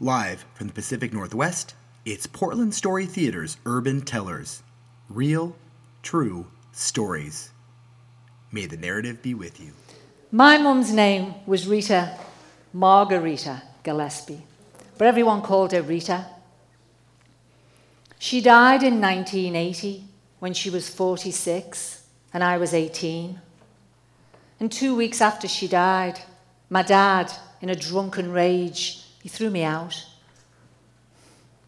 Live from the Pacific Northwest, it's Portland Story Theater's Urban Tellers. Real, true stories. May the narrative be with you. My mum's name was Rita Margarita Gillespie, but everyone called her Rita. She died in 1980 when she was 46 and I was 18. And two weeks after she died, my dad, in a drunken rage, he threw me out.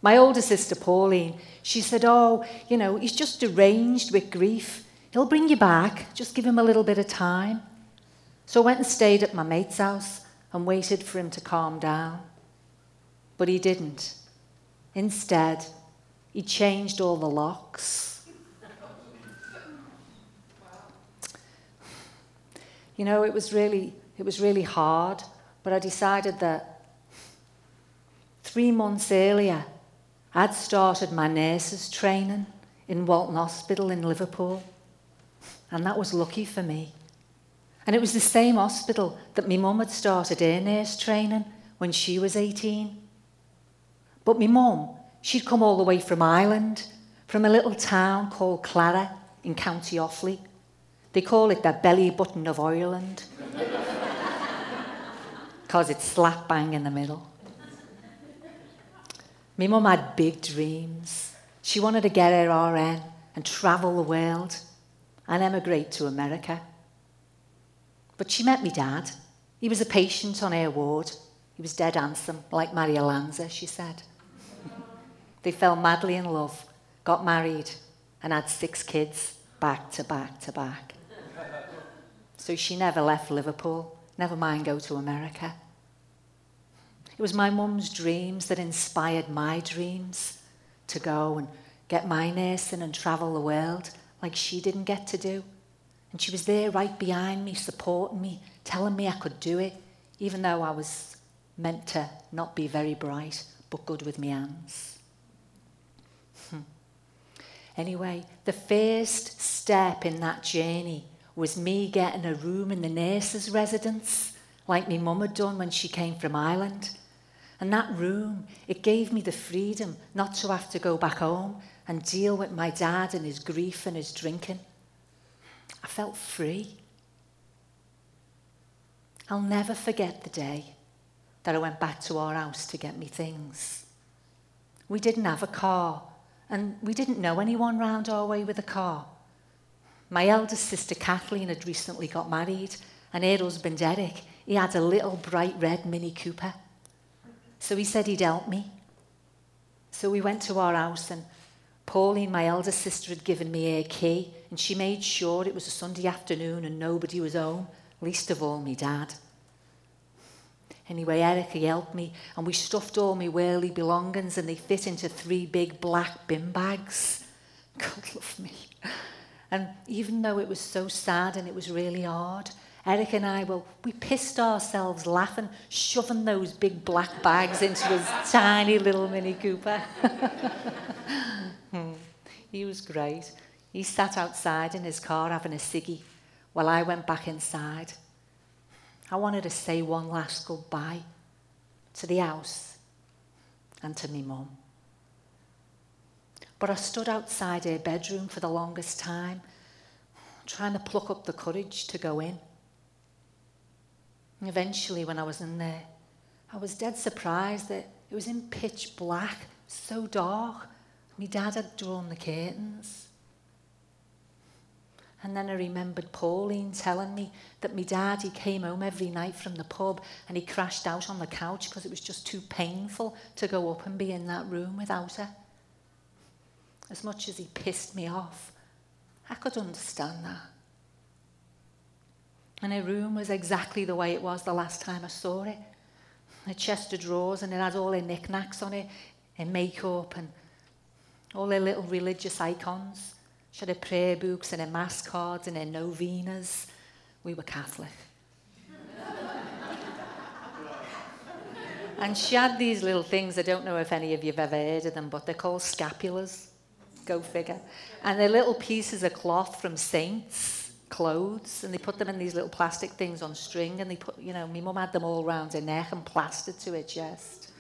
My older sister, Pauline, she said, Oh, you know, he's just deranged with grief. He'll bring you back. Just give him a little bit of time. So I went and stayed at my mate's house and waited for him to calm down. But he didn't. Instead, he changed all the locks. You know, it was really, it was really hard, but I decided that three months earlier, I'd started my nurse's training in Walton Hospital in Liverpool, and that was lucky for me. And it was the same hospital that my mum had started her nurse training when she was 18. But my mum, she'd come all the way from Ireland, from a little town called Clara in County Offaly. They call it the belly button of Ireland because it's slap bang in the middle. My mum had big dreams. She wanted to get her RN and travel the world and emigrate to America. But she met me dad. He was a patient on her ward. He was dead handsome, like Mario Lanza, she said. they fell madly in love, got married, and had six kids back to back to back. So she never left Liverpool, never mind go to America. It was my mum's dreams that inspired my dreams to go and get my nursing and travel the world like she didn't get to do. And she was there right behind me, supporting me, telling me I could do it, even though I was meant to not be very bright, but good with my hands. Hmm. Anyway, the first step in that journey was me getting a room in the nurse's residence, like my mum had done when she came from Ireland. And that room, it gave me the freedom not to have to go back home and deal with my dad and his grief and his drinking. I felt free. I'll never forget the day that I went back to our house to get me things. We didn't have a car, and we didn't know anyone round our way with a car. My eldest sister Kathleen had recently got married, and her husband Eric, he had a little bright red Mini Cooper. So he said he'd help me. So we went to our house, and Pauline, my eldest sister, had given me a key, and she made sure it was a Sunday afternoon and nobody was home, least of all me dad. Anyway, Eric, he helped me, and we stuffed all my whirly belongings, and they fit into three big black bin bags. God love me. And even though it was so sad and it was really hard, Eric and I, well, we pissed ourselves laughing, shoving those big black bags into his tiny little Mini Cooper. Hmm. he was great. He sat outside in his car having a ciggy while I went back inside. I wanted to say one last goodbye to the house and to me mum. But I stood outside her bedroom for the longest time, trying to pluck up the courage to go in. Eventually, when I was in there, I was dead surprised that it was in pitch black, so dark. My dad had drawn the curtains. And then I remembered Pauline telling me that my dad, he came home every night from the pub and he crashed out on the couch because it was just too painful to go up and be in that room without her. As much as he pissed me off, I could understand that. And her room was exactly the way it was the last time I saw it. A chest of drawers, and it had all her knickknacks on it, her makeup, and all her little religious icons. She had her prayer books and her mass cards and her novenas. We were Catholic. and she had these little things, I don't know if any of you have ever heard of them, but they're called scapulars. Go figure. And they're little pieces of cloth from saints clothes and they put them in these little plastic things on string and they put, you know, my mum had them all round her neck and plastered to her chest.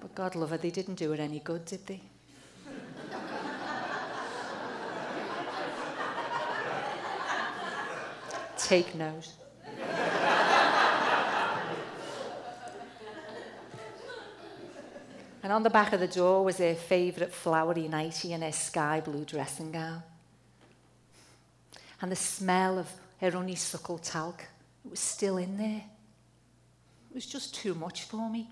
But God love her, they didn't do her any good, did they? Take note. and on the back of the door was her favourite flowery nightie and her sky blue dressing gown. And the smell of her honeysuckle talc it was still in there. It was just too much for me.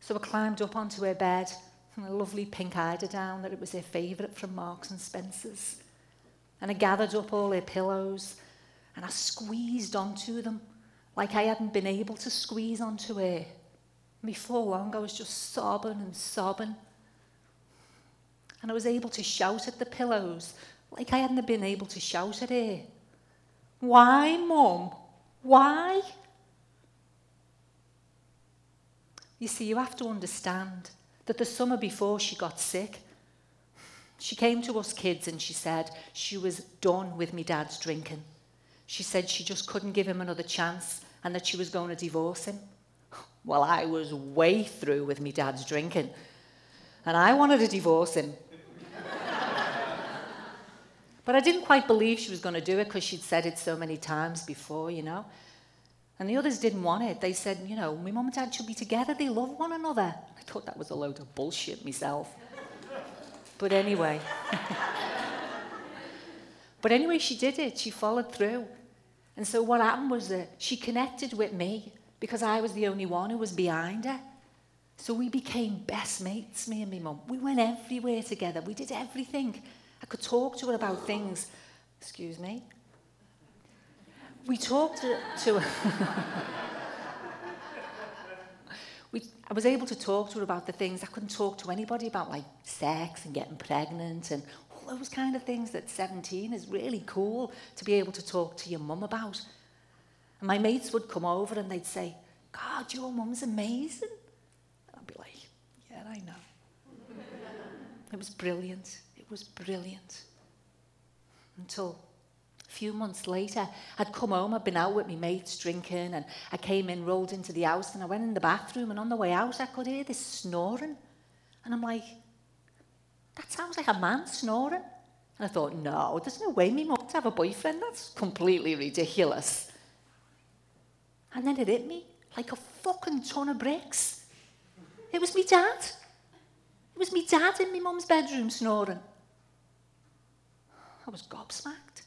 So I climbed up onto her bed and a lovely pink eiderdown that it was her favourite from Marks and Spencer's. And I gathered up all her pillows and I squeezed onto them like I hadn't been able to squeeze onto her. Before long, I was just sobbing and sobbing. And I was able to shout at the pillows like I hadn't been able to shout at her. Why, Mum? Why? You see, you have to understand that the summer before she got sick, she came to us kids and she said she was done with me dad's drinking. She said she just couldn't give him another chance and that she was going to divorce him. Well, I was way through with me dad's drinking and I wanted to divorce him. But I didn't quite believe she was going to do it because she'd said it so many times before, you know. And the others didn't want it. They said, you know, my mum and dad should be together. They love one another. I thought that was a load of bullshit myself. But anyway. but anyway, she did it. She followed through. And so what happened was that she connected with me because I was the only one who was behind her. So we became best mates, me and my mum. We went everywhere together. We did everything. I could talk to her about things. Excuse me we talked to, to we, I was able to talk to her about the things I couldn't talk to anybody about, like sex and getting pregnant and all those kind of things that 17 is really cool to be able to talk to your mum about. And my mates would come over and they'd say, God, your mum's amazing. I'd be like, yeah, I know. it was brilliant. Was brilliant. Until a few months later, I'd come home, I'd been out with my mates drinking, and I came in, rolled into the house, and I went in the bathroom, and on the way out, I could hear this snoring. And I'm like, that sounds like a man snoring. And I thought, no, there's no way me mum to have a boyfriend. That's completely ridiculous. And then it hit me like a fucking ton of bricks. It was me dad. It was me dad in my mum's bedroom snoring. I was gobsmacked.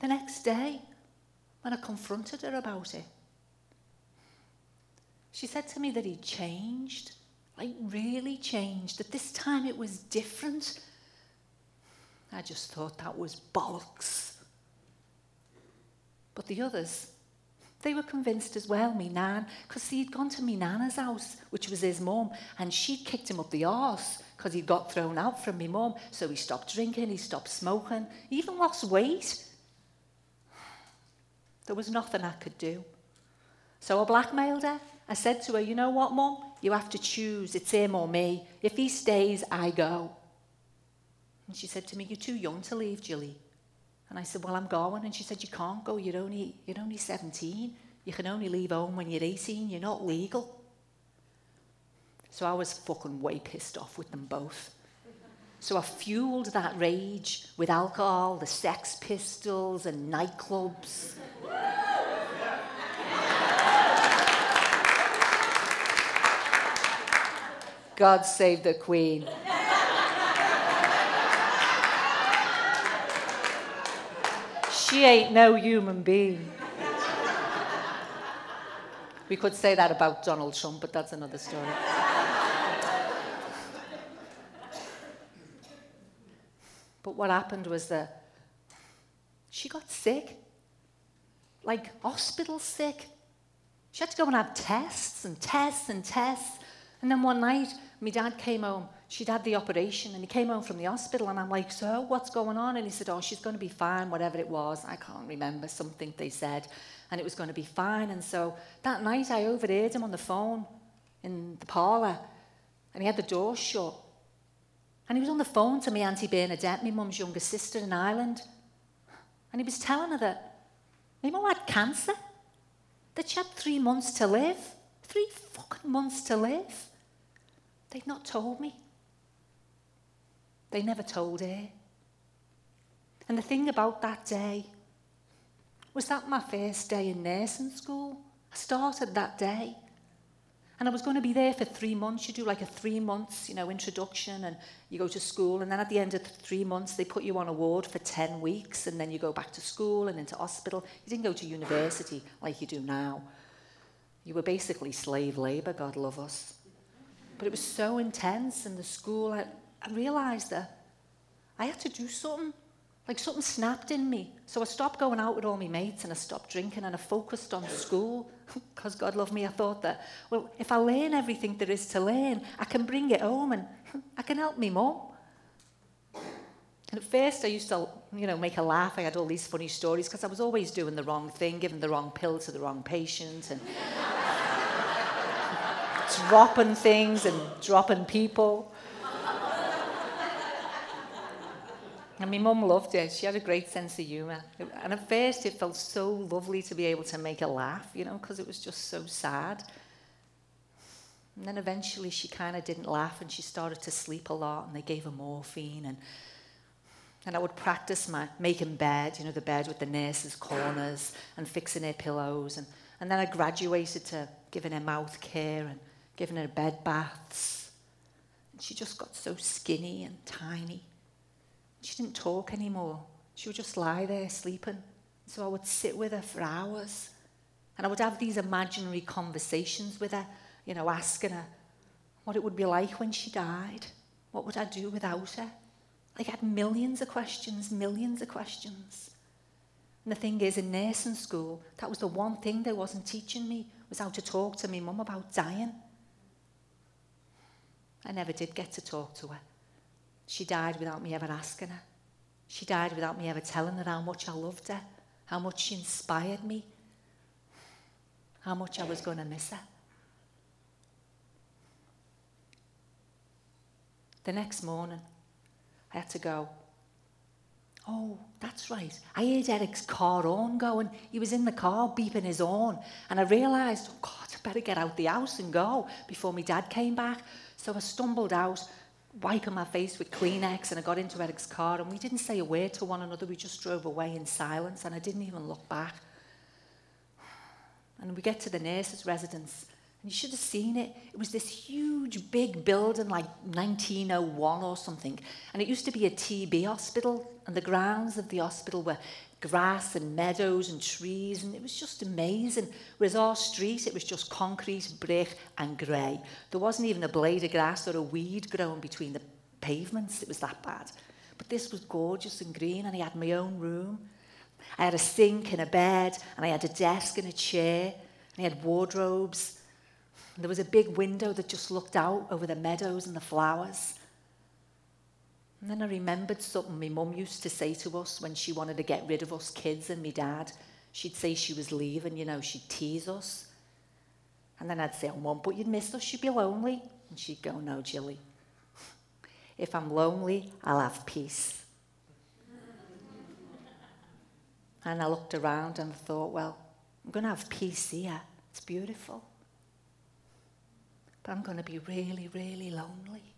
The next day, when I confronted her about it, she said to me that he'd changed, like really changed, that this time it was different. I just thought that was bollocks. But the others, they were convinced as well, me nan, because he'd gone to me nana's house, which was his mum, and she'd kicked him up the arse because he'd got thrown out from me mum. So he stopped drinking, he stopped smoking, he even lost weight. There was nothing I could do. So I blackmailed her. I said to her, You know what, Mum? You have to choose. It's him or me. If he stays, I go. And she said to me, You're too young to leave, Julie. And I said, Well, I'm going. And she said, You can't go. You're only, you're only 17. You can only leave home when you're 18. You're not legal. So I was fucking way pissed off with them both. So I fueled that rage with alcohol, the Sex Pistols, and nightclubs. God save the Queen. she ain't no human being. We could say that about Donald Trump, but that's another story. but what happened was that she got sick like hospital sick. She had to go and have tests and tests and tests. And then one night, my dad came home. She'd had the operation, and he came home from the hospital, and I'm like, So, what's going on? And he said, Oh, she's going to be fine, whatever it was. I can't remember something they said, and it was going to be fine. And so that night, I overheard him on the phone in the parlour, and he had the door shut. And he was on the phone to my Auntie Bernadette, my mum's younger sister in Ireland. And he was telling her that my mum had cancer, that she had three months to live. three fucking months to live. They'd not told me. They never told her. And the thing about that day was that my first day in nursing school. I started that day. And I was going to be there for three months. You do like a three months, you know, introduction and you go to school. And then at the end of three months, they put you on a ward for 10 weeks and then you go back to school and into hospital. You didn't go to university like you do now. You were basically slave labour, God love us. But it was so intense in the school. I, I realised that I had to do something. Like something snapped in me. So I stopped going out with all my mates and I stopped drinking and I focused on school. Because God loved me, I thought that, well, if I learn everything there is to learn, I can bring it home and hmm, I can help me mum. And at first I used to, you know, make a laugh. I had all these funny stories because I was always doing the wrong thing, giving the wrong pill to the wrong patient and dropping things and dropping people. And my mum loved it. She had a great sense of humour. And at first, it felt so lovely to be able to make her laugh, you know, because it was just so sad. And then eventually, she kind of didn't laugh and she started to sleep a lot, and they gave her morphine. And, and I would practice my making bed, you know, the bed with the nurse's corners and fixing her pillows. And, and then I graduated to giving her mouth care and giving her bed baths. And she just got so skinny and tiny. She didn't talk anymore. She would just lie there sleeping. So I would sit with her for hours. And I would have these imaginary conversations with her, you know, asking her what it would be like when she died. What would I do without her? I had millions of questions, millions of questions. And the thing is, in nursing school, that was the one thing they wasn't teaching me, was how to talk to my mum about dying. I never did get to talk to her. She died without me ever asking her. She died without me ever telling her how much I loved her, how much she inspired me, how much I was going to miss her. The next morning, I had to go. Oh, that's right. I heard Eric's car horn going. He was in the car beeping his horn. And I realised, oh God, I better get out the house and go before my dad came back. So I stumbled out wiping my face with Kleenex and I got into Eric's car and we didn't say a word to one another. We just drove away in silence and I didn't even look back. And we get to the nurse's residence and you should have seen it. It was this huge, big building like 1901 or something. And it used to be a TB hospital and the grounds of the hospital were grass and meadows and trees, and it was just amazing. Whereas our street, it was just concrete, brick, and grey. There wasn't even a blade of grass or a weed growing between the pavements, it was that bad. But this was gorgeous and green, and I had my own room. I had a sink and a bed, and I had a desk and a chair, and I had wardrobes. And there was a big window that just looked out over the meadows and the flowers. And then I remembered something my mum used to say to us when she wanted to get rid of us kids and my dad. She'd say she was leaving, you know, she'd tease us. And then I'd say, oh, mum, but you'd miss us, you'd be lonely. And she'd go, no, Jilly. If I'm lonely, I'll have peace. and I looked around and thought, well, I'm going to have peace here. It's beautiful. But I'm going to be really, really lonely.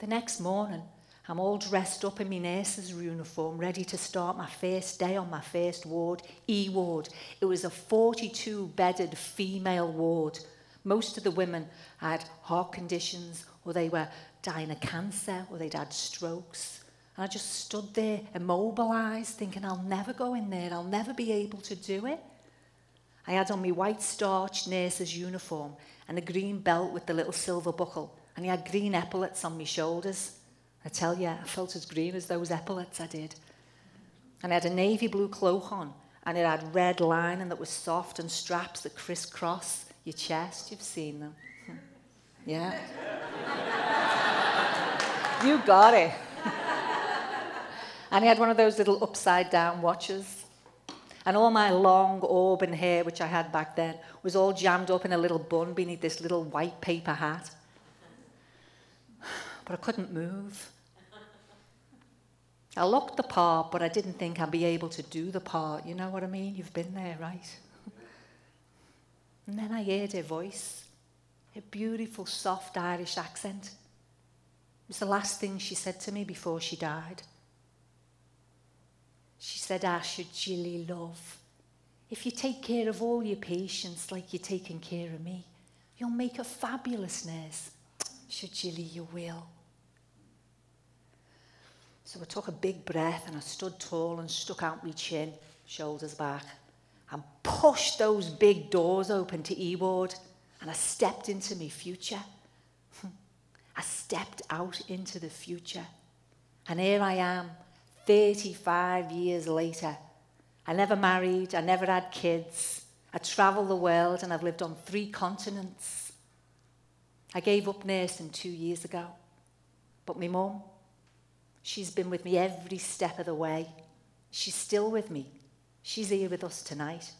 The next morning, I'm all dressed up in my nurse's uniform, ready to start my first day on my first ward, E ward. It was a 42 bedded female ward. Most of the women had heart conditions, or they were dying of cancer, or they'd had strokes. And I just stood there, immobilized, thinking, I'll never go in there, I'll never be able to do it. I had on my white starched nurse's uniform and a green belt with the little silver buckle and he had green epaulets on my shoulders. I tell you, I felt as green as those epaulets I did. And I had a navy blue cloak on, and it had red lining that was soft and straps that crisscross your chest. You've seen them. Yeah? you got it. and he had one of those little upside down watches. And all my long auburn hair, which I had back then, was all jammed up in a little bun beneath this little white paper hat but I couldn't move. I looked the part, but I didn't think I'd be able to do the part. You know what I mean? You've been there, right? And then I heard her voice, her beautiful, soft Irish accent. It was the last thing she said to me before she died. She said, Asha, Jilly, love, if you take care of all your patients like you're taking care of me, you'll make a fabulous nurse. Should Jilly, you will. So I took a big breath and I stood tall and stuck out my chin, shoulders back, and pushed those big doors open to E ward and I stepped into my future. I stepped out into the future. And here I am, 35 years later. I never married, I never had kids. I travelled the world and I've lived on three continents. I gave up nursing two years ago. But my mum, She's been with me every step of the way. She's still with me. She's here with us tonight.